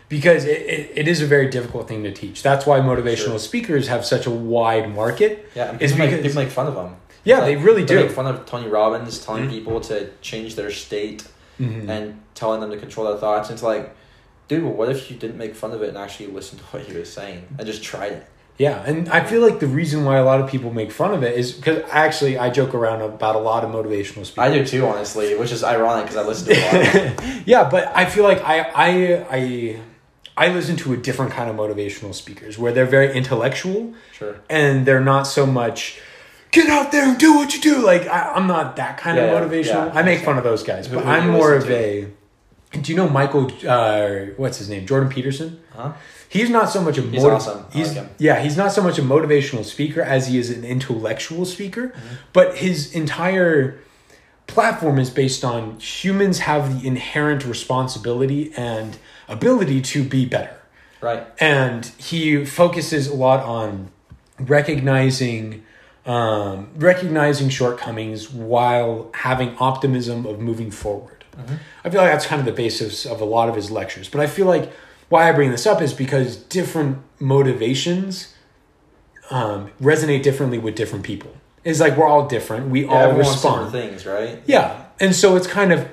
because it, it, it is a very difficult thing to teach. That's why motivational Sure. speakers have such a wide market. Yeah, and It's people, make, because- people make fun of them. Yeah, they really They do. make fun of Tony Robbins telling Mhm. people to change their state Mhm. and telling them to control their thoughts. And it's like, dude, well, what if you didn't make fun of it and actually listened to what he was saying and just tried it? Yeah, and I feel like the reason why a lot of people make fun of it is because actually I joke around about a lot of motivational speakers. I do too, honestly, which is ironic because I listen to a lot yeah, but I feel like I I I I listen to a different kind of motivational speakers where they're very intellectual Sure. and they're not so much get out there and do what you do. Like I, I'm not that kind Yeah, of motivational. yeah. I make fun of those guys, but who do I'm more of listen a. Do you know Michael? Uh, what's his name? Jordan Peterson. Huh? He's not so much a He's motiv- awesome. I He's like yeah, he's not so much a motivational speaker as he is an intellectual speaker, Mm-hmm. but his entire platform is based on humans have the inherent responsibility and ability to be better. Right. And he focuses a lot on recognizing um, recognizing shortcomings while having optimism of moving forward. I feel like that's kind of the basis of a lot of his lectures. But I feel like why I bring this up is because different motivations um, resonate differently with different people. It's like we're all different. We Yeah, all respond. things, right? Yeah. And so it's kind of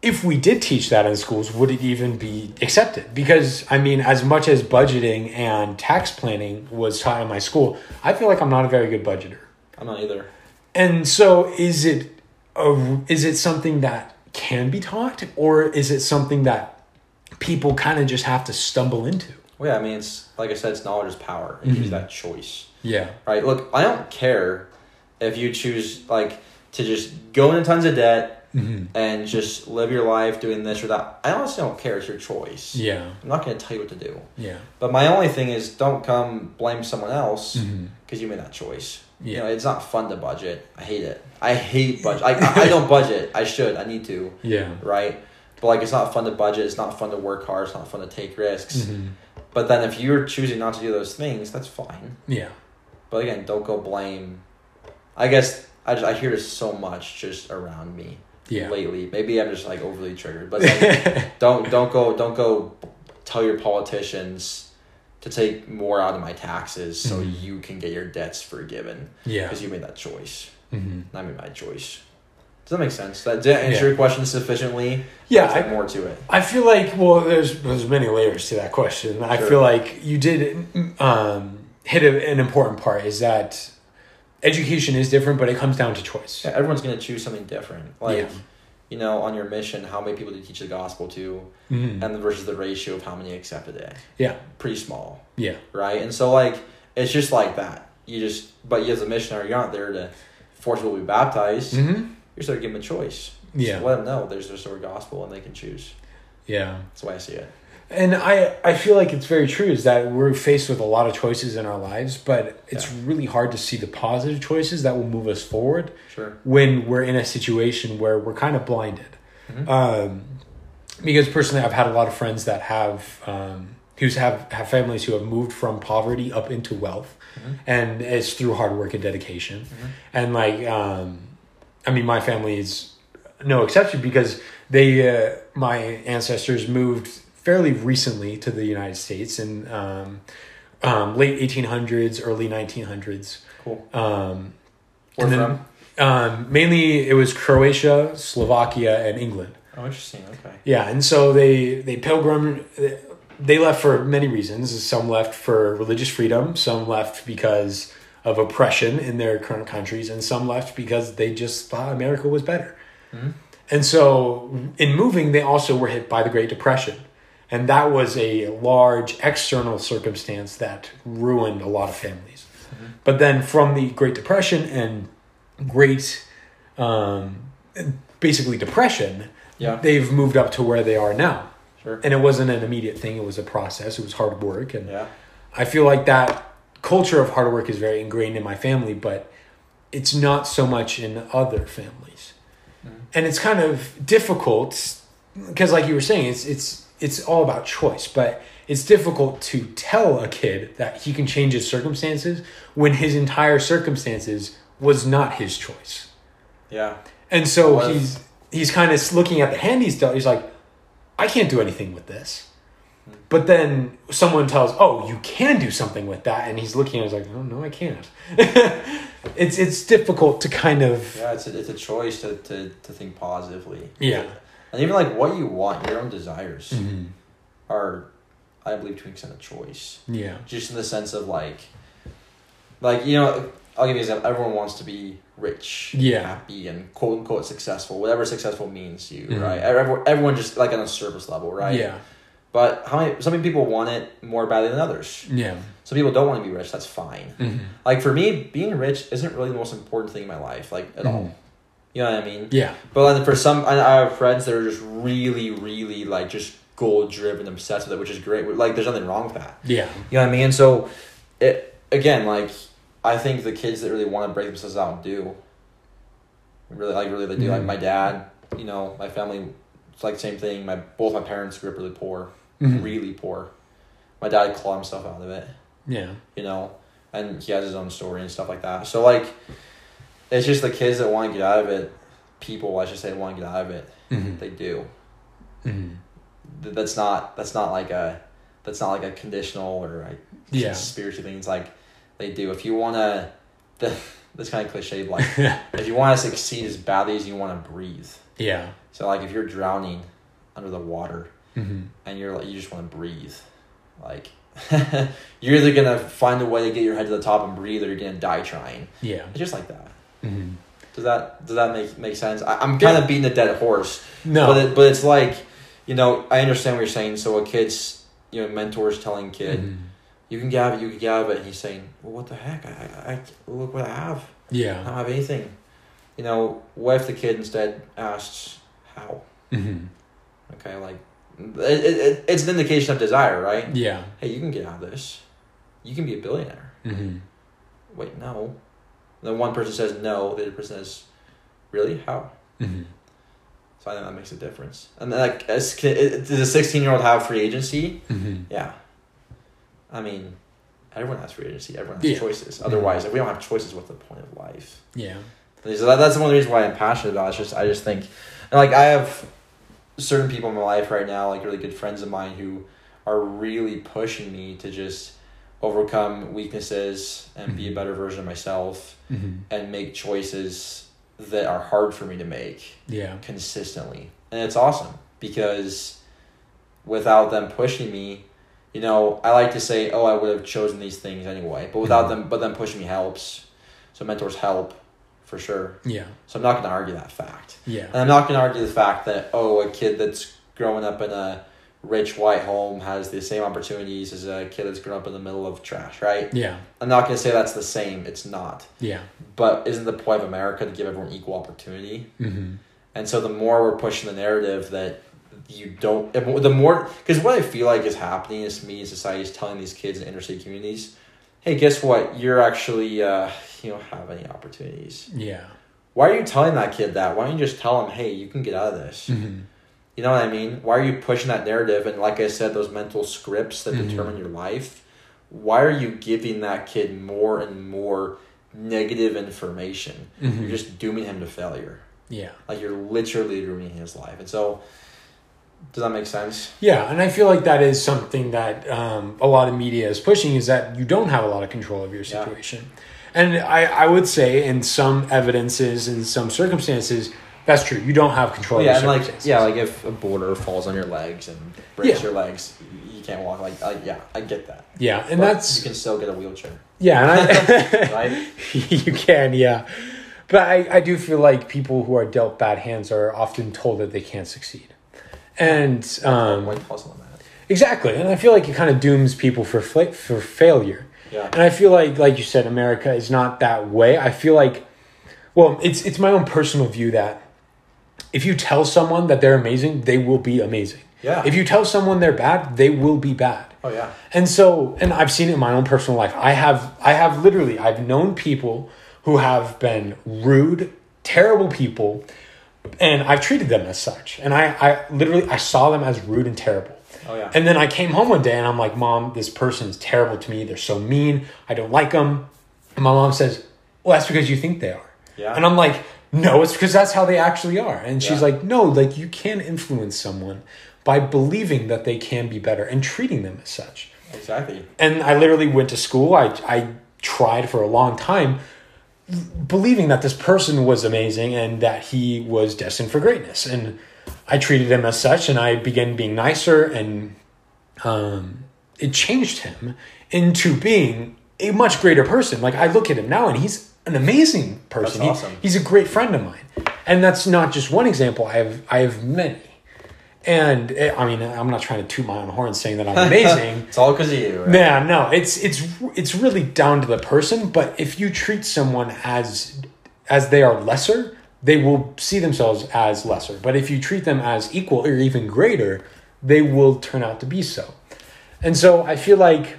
if we did teach that in schools, would it even be accepted? Because I mean, as much as budgeting and tax planning was taught in my school, I feel like I'm not a very good budgeter. I'm not either. And so is it a, is it something that can be taught or is it something that people kind of just have to stumble into? Well, yeah, I mean, it's like I said, it's knowledge is power. It gives you Mhm. that choice, Yeah. right? Look, I don't care if you choose like to just go into tons of debt hmm and just live your life doing this or that. I honestly don't care. It's your choice. Yeah. I'm not going to tell you what to do. Yeah. But my only thing is, don't come blame someone else because you made that choice. Yeah. You know, it's not fun to budget. I hate it. I hate budget. I, I don't budget. I should. I need to. Yeah. Right. But like, it's not fun to budget. It's not fun to work hard. It's not fun to take risks. hmm But then if you're choosing not to do those things, that's fine. Yeah. But again, don't go blame. I guess I just I hear this so much just around me Yeah. lately. Maybe I'm just like overly triggered. But like, don't don't go don't go tell your politicians to take more out of my taxes so Mhm. you can get your debts forgiven yeah. because you made that choice. hmm And I made my choice. Does that make sense? That did I answer Yeah. your question sufficiently. Yeah. I, more to it. I feel like well, there's there's many layers to that question. I Sure. feel like you did um, hit a, an important part. Is that education is different, but it comes down to choice. Yeah, everyone's gonna choose something different. Like Yeah. you know, on your mission, how many people do you teach the gospel to, Mhm. and versus the ratio of how many accept it. Yeah. Pretty small. Yeah. right? And so like it's just like that. You just but you as a missionary, you're not there to force people to be baptized. hmm You're sort of give them a choice. Yeah. Just let them know there's this sort of gospel and they can choose. Yeah. That's the way I see it. And I, I feel like it's very true is that we're faced with a lot of choices in our lives, but it's Yeah. really hard to see the positive choices that will move us forward Sure. when we're in a situation where we're kind of blinded. Mhm. Um, because personally, I've had a lot of friends that have um, who's have have families who have moved from poverty up into wealth, Mhm. and it's through hard work and dedication. Mhm. And like, um, I mean, my family is no exception because they uh, my ancestors moved fairly recently to the United States in um, um, late eighteen hundreds, early nineteen hundreds. Cool. Um, Where then- from? Um, mainly, it was Croatia, Slovakia, and England. Oh, interesting. Okay. Yeah, and so they they pilgrim. They left for many reasons. Some left for religious freedom. Some left because of oppression in their current countries, and some left because they just thought America was better. Mm-hmm. And so, in moving, they also were hit by the Great Depression, and that was a large external circumstance that ruined a lot of families. But then, from the Great Depression and Great, um, basically depression, Yeah. they've moved up to where they are now. Sure. And it wasn't an immediate thing; it was a process. It was hard work, and Yeah. I feel like that culture of hard work is very ingrained in my family, but it's not so much in other families. Mm-hmm. And it's kind of difficult because like you were saying, it's it's it's all about choice, but it's difficult to tell a kid that he can change his circumstances when his entire circumstances was not his choice. Yeah. And so he's he's kind of looking at the hand he's dealt. He's like, I can't do anything with this. But then someone tells, "Oh, you can do something with that," and he's looking at it he's like, "Oh no, I can't." it's it's difficult to kind of Yeah. It's a, it's a choice to, to, to think positively. yeah And even like what you want, your own desires Mhm. are, I believe, to an extent, a choice. yeah Just in the sense of like, like you know, I'll give you an example. Everyone wants to be rich, Yeah. happy, and quote unquote successful. Whatever successful means to you, Mhm. right? Everyone, everyone just like on a surface level, right? yeah But how many? Some people want it more badly than others. yeah Some people don't want to be rich. That's fine. Mhm. Like for me, being rich isn't really the most important thing in my life, like at all. Mhm. You know what I mean? yeah But like for some, I have friends that are just really, really like just goal driven, obsessed with it, which is great. Like there's nothing wrong with that. yeah You know what I mean? So, it again, like I think the kids that really want to break themselves out do. Really, like really, they do. Like Mhm. my dad, you know, my family, it's like the same thing. My both my parents grew up really poor, Mhm. really poor. My dad clawed himself out of it yeah you know, and he has his own story and stuff like that. So like, it's just the kids that want to get out of it. People, I should say, want to get out of it. Mhm. They do. Mhm. Th- That's not. That's not like a. That's not like a conditional or like Yeah. spiritual thing. It's like they do. If you want to, the this kind of cliche, like if you want to succeed as badly as you want to breathe. yeah So like if you're drowning under the water Mhm. and you're like you just want to breathe, like you're either gonna find a way to get your head to the top and breathe, or you're gonna die trying. yeah It's just like that. Mhm. Does that does that make make sense? I, I'm kind of beating a dead horse, no but it, but it's like, you know, I understand what you're saying. So a kid's, you know, mentors telling kid, Mhm. you can get it, you can get it. And he's saying, well, what the heck? I, I, I look what I have. Yeah i don't have anything. You know, what if the kid instead asks how? Mhm. Okay, like it, it, it, it's an indication of desire, right? yeah Hey, you can get out of this. You can be a billionaire. Mhm. Wait, no. then one person says no, the other person says, really? How? Mhm. So I think that makes a difference. And then, like, as, does a 16 year old have free agency? Mhm. Yeah. I mean, everyone has free agency. Everyone has Yeah. choices. Otherwise, if we don't have choices, what's the point of life? yeah So that, that's one of the reasons why I'm passionate about it. It's just, I just think, and like, I have certain people in my life right now, like really good friends of mine, who are really pushing me to just overcome weaknesses and be a Mhm. better version of myself Mhm. and make choices that are hard for me to make yeah consistently. And it's awesome because without them pushing me, you know, I like to say, oh, I would have chosen these things anyway. But without Mhm. them, but them pushing me helps. So mentors help for sure. yeah So I'm not going to argue that fact. yeah And I'm not going to argue the fact that, oh, a kid that's growing up in a rich white home has the same opportunities as a kid that's grown up in the middle of trash, right? yeah I'm not going to say that's the same. It's not. yeah But isn't the point of America to give everyone equal opportunity? Mhm. And so the more we're pushing the narrative that you don't, the more, because what I feel like is happening is me and society is telling these kids in inner city communities, hey, guess what? You're actually, uh, you don't have any opportunities. yeah Why are you telling that kid that? Why don't you just tell him, hey, you can get out of this? Mhm. You know what I mean? Why are you pushing that narrative? And like I said, those mental scripts that Mhm. determine your life, why are you giving that kid more and more negative information? Mhm. You're just dooming him to failure. yeah Like you're literally ruining his life. And so, does that make sense? Yeah, and I feel like that is something that um, a lot of media is pushing is that you don't have a lot of control of your Yeah. situation. And I, I would say in some evidences, in some circumstances, that's true. You don't have control yeah, of and like yeah, like if a border falls on your legs and breaks Yeah. your legs, you- can't walk. Like I, yeah, I get that. yeah, and But that's you can still get a wheelchair, yeah, and I, right? you can, yeah. But I, I do feel like people who are dealt bad hands are often told that they can't succeed. And um, White on that. exactly, and I feel like it kind of dooms people for fla- for failure. Yeah. And I feel like, like you said, America is not that way. I feel like, well, it's it's my own personal view that if you tell someone that they're amazing, they will be amazing. Yeah. If you tell someone they're bad, they will be bad. Oh yeah. And so, and I've seen it in my own personal life. I have, I have literally, I've known people who have been rude, terrible people, and I've treated them as such. And I, I literally, I saw them as rude and terrible. Oh yeah. And then I came home one day and I'm like, Mom, this person's terrible to me. They're so mean. I don't like them. And my mom says, Well, that's because you think they are. Yeah. And I'm like, No, it's because that's how they actually are. And she's Yeah. like, No, like you can influence someone by believing that they can be better and treating them as such. exactly. And I literally went to school. I, I tried for a long time believing that this person was amazing and that he was destined for greatness. And I treated him as such, and I began being nicer, and um, it changed him into being a much greater person. Like I look at him now, and he's an amazing person. That's He- he's a great friend of mine, and that's not just one example. I have I have many. And eh, I mean, I'm not trying to toot my own horn saying that I'm amazing. It's all because of you. Right? Yeah, no, it's it's it's really down to the person. But if you treat someone as as they are lesser, they will see themselves as lesser. But if you treat them as equal or even greater, they will turn out to be so. And so I feel like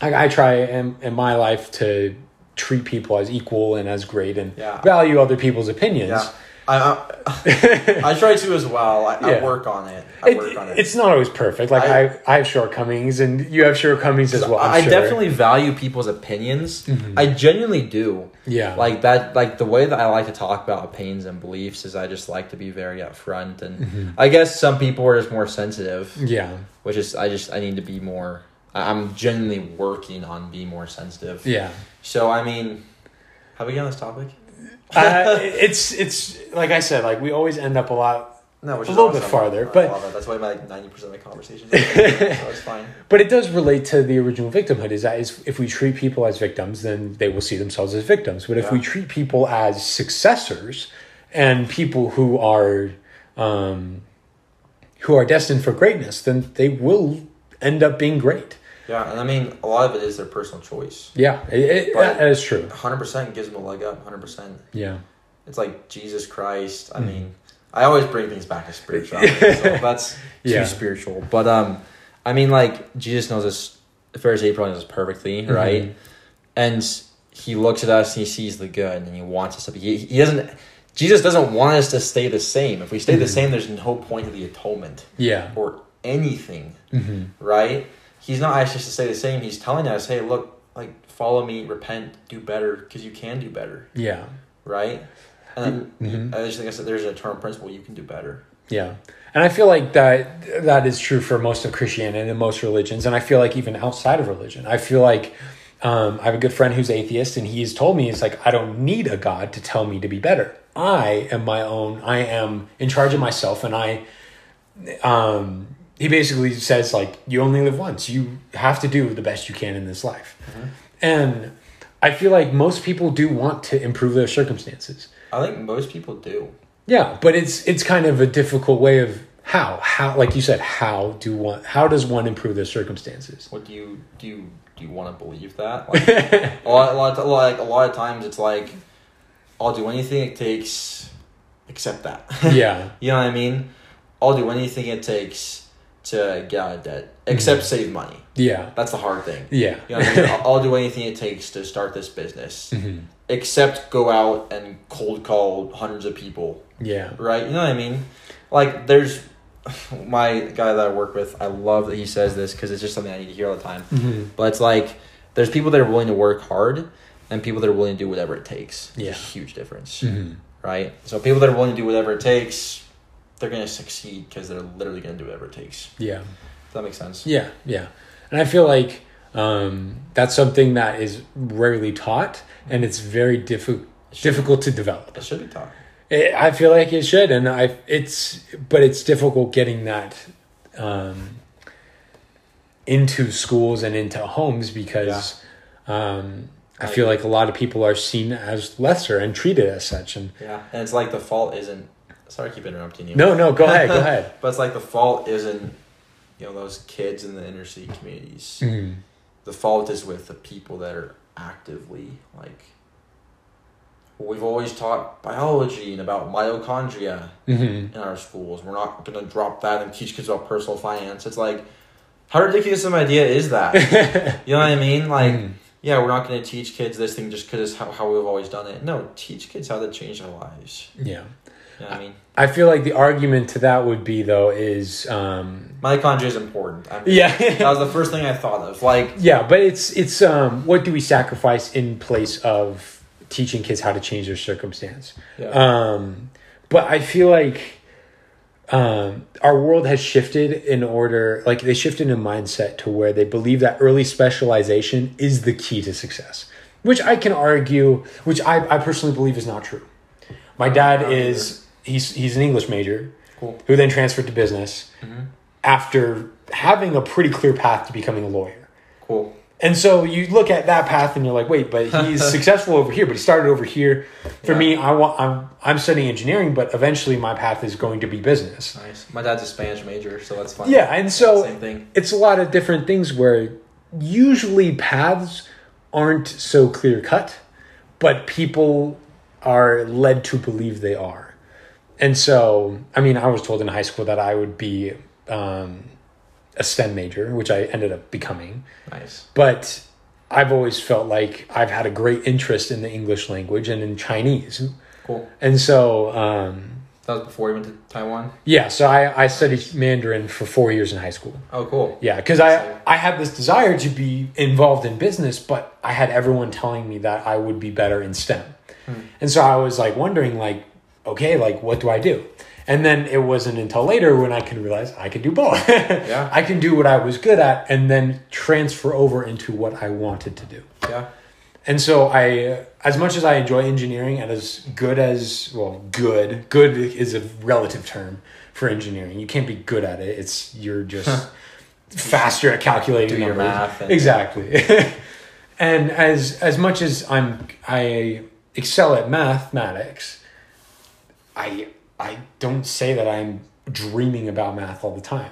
I, I try in, in my life to treat people as equal and as great and Yeah. value other people's opinions. Yeah. I, I, I try to as well. I, Yeah. I work on it. I It- work on it. It's not always perfect. Like I, I- have shortcomings, and you have shortcomings as well. I sure. definitely value people's opinions. Mm-hmm. I genuinely do. Yeah. Like that like the way that I like to talk about opinions and beliefs is I just like to be very upfront and mm-hmm. I guess some people are just more sensitive, yeah. which is I just I need to be more I'm genuinely working on being more sensitive. Yeah. So I mean have we got on this topic? Uh, it's it's like I said, like we always end up a lot, No, A little awesome. bit farther, I but- it. that's why my ninety percent of my conversations. are so it's fine. but it does relate to the original victimhood. Is that is if we treat people as victims, then they will see themselves as victims. But if we treat people as successors and people who are um, who are destined for greatness, then they will end up being great. Yeah, and I mean a lot of it is their personal choice. Yeah, it, that is true. Hundred percent gives them a leg up. Hundred percent. Yeah, It's like Jesus Christ. I mean, I always bring things back to spirituality, so that's too Yeah. spiritual. But um, I mean, like Jesus knows this. The Pharisee probably knows this perfectly, Mm-hmm. right? And he looks at us and he sees the good, and he wants us to be. He, he doesn't. Jesus doesn't want us to stay the same. If we stay Mm-hmm. the same, there's no point to the atonement yeah, or anything, hmm right? He's not asking us to stay the same. He's telling us, "Hey, look, like follow me, repent, do better, because you can do better." yeah, right? And then Mhm. I just think I said there's an eternal principle. You can do better. Yeah. And I feel like that that is true for most of Christianity and most religions. And I feel like even outside of religion, I feel like um, I have a good friend who's atheist, and he's told me, it's like, I don't need a God to tell me to be better. I am my own, I am in charge of myself, and I, um, he basically says, like, you only live once. You have to do the best you can in this life. Uh-huh. And I feel like most people do want to improve their circumstances. I think most people do. Yeah, but it's it's kind of a difficult way of how how like you said how do one how does one improve their circumstances? What do you do? You, do you want to believe that? Like, a lot, a lot, of, like a lot of times, it's like I'll do anything it takes, except that. yeah, you know what I mean? I'll do anything it takes to get out of debt, except save money. yeah, That's the hard thing. yeah, You know I mean? I'll, do anything it takes to start this business, Mhm. except go out and cold call hundreds of people yeah, right? You know what I mean? Like, there's my guy that I work with. I love that he says this because it's just something I need to hear all the time. Mhm. But it's like there's people that are willing to work hard, and people that are willing to do whatever it takes. Yeah. huge difference, Mhm. right? So people that are willing to do whatever it takes, they're gonna succeed because they're literally gonna do whatever it takes. yeah, Does that make sense? yeah, yeah. And I feel like Um, that's something that is rarely taught, and it's very difficult difficult to develop. It should be taught. It, I feel like it should, and I it's but it's difficult getting that um, into schools and into homes because um, I feel like a lot of people are seen as lesser and treated as such. And Yeah, and it's like the fault isn't. Sorry, I keep interrupting you. no, no, go ahead, go ahead. But it's like the fault isn't, you know, those kids in the inner city communities. Mhm. The fault is with the people that are actively like. We've always taught biology and about mitochondria Mhm. in our schools. We're not going to drop that and teach kids about personal finance. It's like, how ridiculous of an idea is that? you know what I mean? Like, Mhm. yeah, we're not going to teach kids this thing just because it's how, how we've always done it. No, teach kids how to change their lives. Yeah. You know I mean? I feel like the argument to that would be though is um, Mitochondria is important. I mean, yeah that was the first thing I thought of. Like, yeah, but it's it's um, what do we sacrifice in place of teaching kids how to change their circumstance? yeah, Um, but I feel like um, our world has shifted in order, like they shifted in mindset to where they believe that early specialization is the key to success, which I can argue, which I, I personally believe is not true. My dad is he's he's an English major cool. who then transferred to business Mhm. after having a pretty clear path to becoming a lawyer. Cool. And so you look at that path and you're like, wait, but he's successful over here, but he started over here. For Yeah. me, I want I'm I'm studying engineering, but eventually my path is going to be business. Nice. My dad's a Spanish major, so that's fun. Yeah, and so same thing. it's a lot of different things where usually paths aren't so clear cut, but people are led to believe they are. And so, I mean, I was told in high school that I would be um, a STEM major, which I ended up becoming. Nice. But I've always felt like I've had a great interest in the English language and in Chinese. Cool. And so, um, That was before you went to Taiwan. yeah, so I, I studied Mandarin for four years in high school. Oh, cool. Yeah, because I, I had this desire to be involved in business, but I had everyone telling me that I would be better in STEM. And so I was like wondering, like, okay, like, what do I do? And then it wasn't until later when I could realize I could do both. Yeah. I can do what I was good at and then transfer over into what I wanted to do. Yeah. And so I, as much as I enjoy engineering and as good as, well, good, good is a relative term for engineering. You can't be good at it. It's, you're just faster at calculating Do your numbers. math and- Exactly. and as, as much as I'm, I excel at mathematics, I, I don't say that I'm dreaming about math all the time.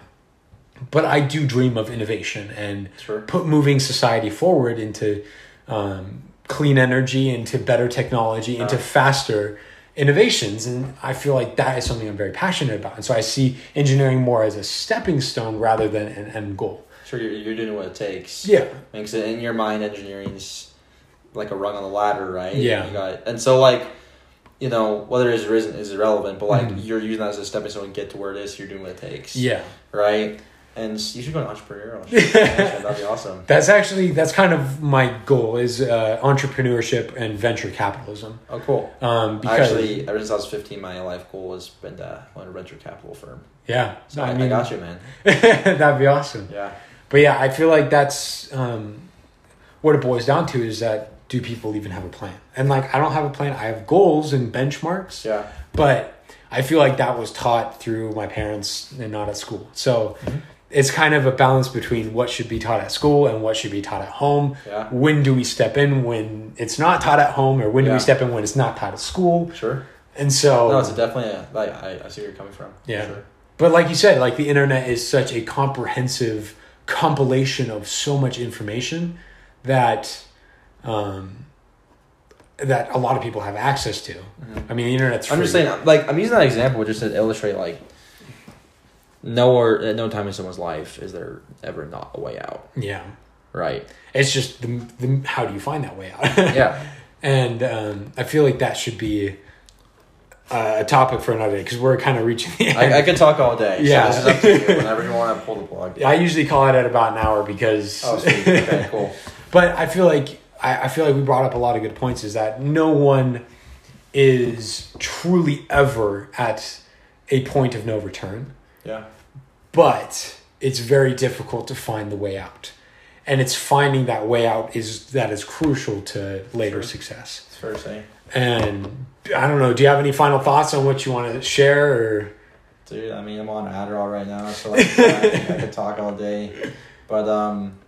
But I do dream of innovation and Sure. put moving society forward into um, clean energy, into better technology, into faster innovations. And I feel like that is something I'm very passionate about. And so I see engineering more as a stepping stone rather than an end goal. Sure, you're, you're doing what it takes. Yeah. It in your mind, engineering's like a rung on the ladder, right? Yeah. You got and so like, you know, whether it is or isn't is irrelevant, but like Mhm. you're using that as a stepping stone to get to where it is. You're doing what it takes. Yeah. Right. And you should go to entrepreneurial. That'd be awesome. That's actually, that's kind of my goal is uh, entrepreneurship and venture capitalism. Oh, cool. Um, because, Actually, ever since I was 15, my life goal has been to own a venture capital firm. yeah, So No, I, I got you, man. that'd be awesome. Yeah. But yeah, I feel like that's um, what it boils down to is that do people even have a plan? And like, I don't have a plan. I have goals and benchmarks, Yeah. but I feel like that was taught through my parents and not at school. So Mm-hmm. it's kind of a balance between what should be taught at school and what should be taught at home. Yeah. When do we step in when it's not taught at home, or when do we step in when it's not taught at school? Sure. And so, No, it's definitely a, like, I, I see where you're coming from. Yeah. Sure. But like you said, like the internet is such a comprehensive compilation of so much information that um, that a lot of people have access to. I mean, the internet's. Mm-hmm. I'm just saying, like, I'm using that example just to illustrate, like, nowhere, at no time in someone's life is there ever not a way out, Yeah, right? it's just the, the how do you find that way out? Yeah. and um, I feel like that should be a topic for another day because we're kind of reaching the end. I, I could talk all day. Yeah. So this is up to you whenever you want to pull the plug. I usually call it at about an hour because. Oh, sweet. Okay, cool. But I feel like I, I feel like we brought up a lot of good points. Is that no one is truly ever at a point of no return, Yeah. but it's very difficult to find the way out. and it's finding that way out is that is crucial to later Sure. success. It's fair to say. And I don't know. Do you have any final thoughts on what you want to share? Or Dude, I mean, I'm on Adderall right now, so like, I, I could talk all day. But um,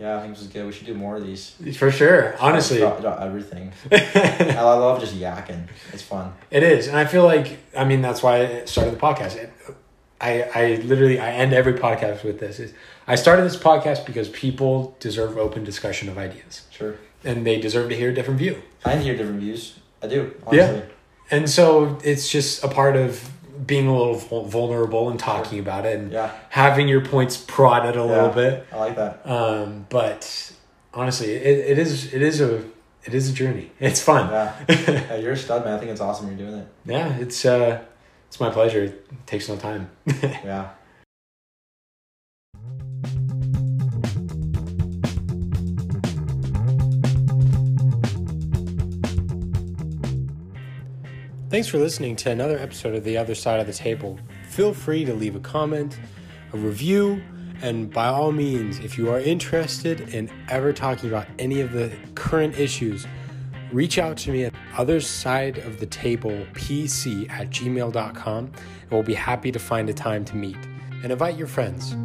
yeah, I think this is good. We should do more of these. for sure, honestly, everything. I love just yakking. It's fun. it is, and I feel like I mean that's why I started the podcast. It- I I literally I end every podcast with this. Is I started this podcast because people deserve open discussion of ideas, Sure. and they deserve to hear a different view. I hear different views. I do. Yeah. And so it's just a part of being a little vulnerable and talking about it and Yeah. having your points prodded a little bit. I like that. Um, but honestly, it, it is it is a it is a journey. It's fun. Yeah. yeah. You're a stud, man. I think it's awesome you're doing it. Yeah, it's uh, it's my pleasure. It takes no time. Yeah. Thanks for listening to another episode of The Other Side of the Table. Feel free to leave a comment, a review, and by all means, if you are interested in ever talking about any of the current issues, reach out to me at other side of the table pc at gmail.com and we'll be happy to find a time to meet and invite your friends